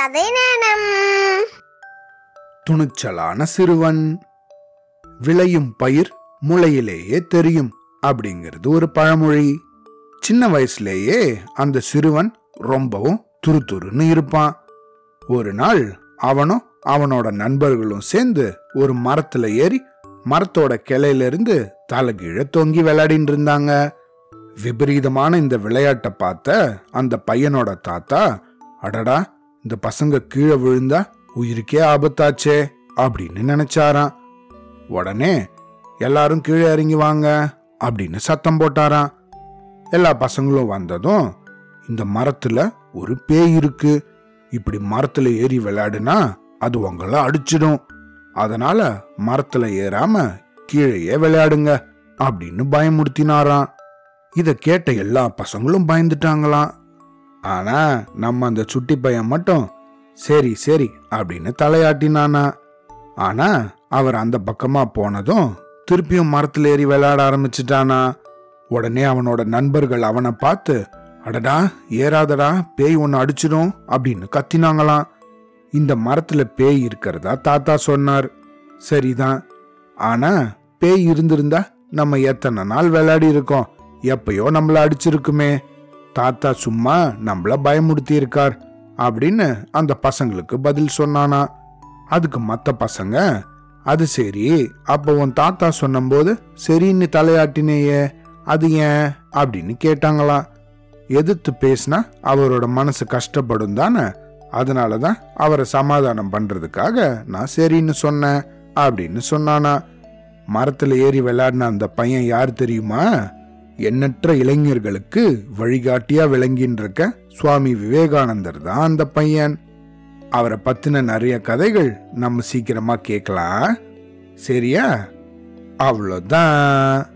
கதை நேரம். துணிச்சலான சிறுவன். விளையும் பயிர் முளையிலேயே தெரியும் அப்படிங்கிறது ஒரு பழமொழி. சின்ன வயசுலேயே அந்த சிறுவன் ரொம்பவும் துருதுருன்னு இருப்பான். ஒரு நாள் அவனும் அவனோட நண்பர்களும் சேர்ந்து ஒரு மரத்துல ஏறி மரத்தோட கிளையிலிருந்து தலைகீழ தொங்கி விளையாடிட்டு இருந்தாங்க. விபரீதமான இந்த விளையாட்டை பார்த்த அந்த பையனோட தாத்தா அடடா இந்த பசங்க கீழே விழுந்தா உயிருக்கே ஆபத்தாச்சே அப்படின்னு நினைச்சாராம். உடனே எல்லாரும் கீழே இறங்கி வாங்க அப்படின்னு சத்தம் போட்டாராம். எல்லா பசங்களும் வந்ததும் இந்த மரத்துல ஒரு பேய் இருக்கு. இப்படி மரத்துல ஏறி விளையாடுனா அது உங்களை அடிச்சிடும். அதனால மரத்துல ஏறாம கீழேயே விளையாடுங்க அப்படின்னு பயமுறுத்தினாராம். இத கேட்ட எல்லா பசங்களும் பயந்துட்டாங்களாம். ஆனா நம்ம அந்த சுட்டி பையன் மட்டும் சரி சரி அப்படின்னு தலையாட்டினானா. ஆனா அவர் அந்த பக்கமா போனதும் திருப்பியும் மரத்துல ஏறி விளையாட ஆரம்பிச்சிட்டானா. உடனே அவனோட நண்பர்கள் அவனை பார்த்து அடடா ஏறாதடா பேய் ஒன்று அடிச்சிடும் அப்படின்னு கத்தினாங்களாம். இந்த மரத்துல பேய் இருக்கிறதா தாத்தா சொன்னார். சரிதான். ஆனா பேய் இருந்திருந்தா நம்ம எத்தனை நாள் விளையாடி இருக்கோம்? எப்பயோ நம்மள அடிச்சிருக்குமே. தாத்தா சும்மா நம்மள பயமுறுத்தி இருக்கார் அப்படின்னு அந்த பசங்களுக்கு பதில் சொன்னானா. அதுக்கு மற்ற பசங்க அது சரி அப்போ உன் தாத்தா சொன்னபோது சரின்னு தலையாட்டினேயே அது ஏன்? அப்படின்னு கேட்டாங்களாம் எதிர்த்து பேசினா அவரோட மனசு கஷ்டப்படும் தானே அதனால தான் அவரை சமாதானம் பண்றதுக்காக நான் சரின்னு சொன்னேன் அப்படின்னு சொன்னானா. மரத்தில் ஏறி விளையாடின அந்த பையன் யார் தெரியுமா? எண்ணற்ற இளைஞர்களுக்கு வழிகாட்டியா விளங்கின்னு இருக்க சுவாமி விவேகானந்தர் தான் அந்த பையன். அவரை பத்தின நிறைய கதைகள் நம்ம சீக்கிரமா கேட்கலாம். சரியா? அவ்வளோதான்.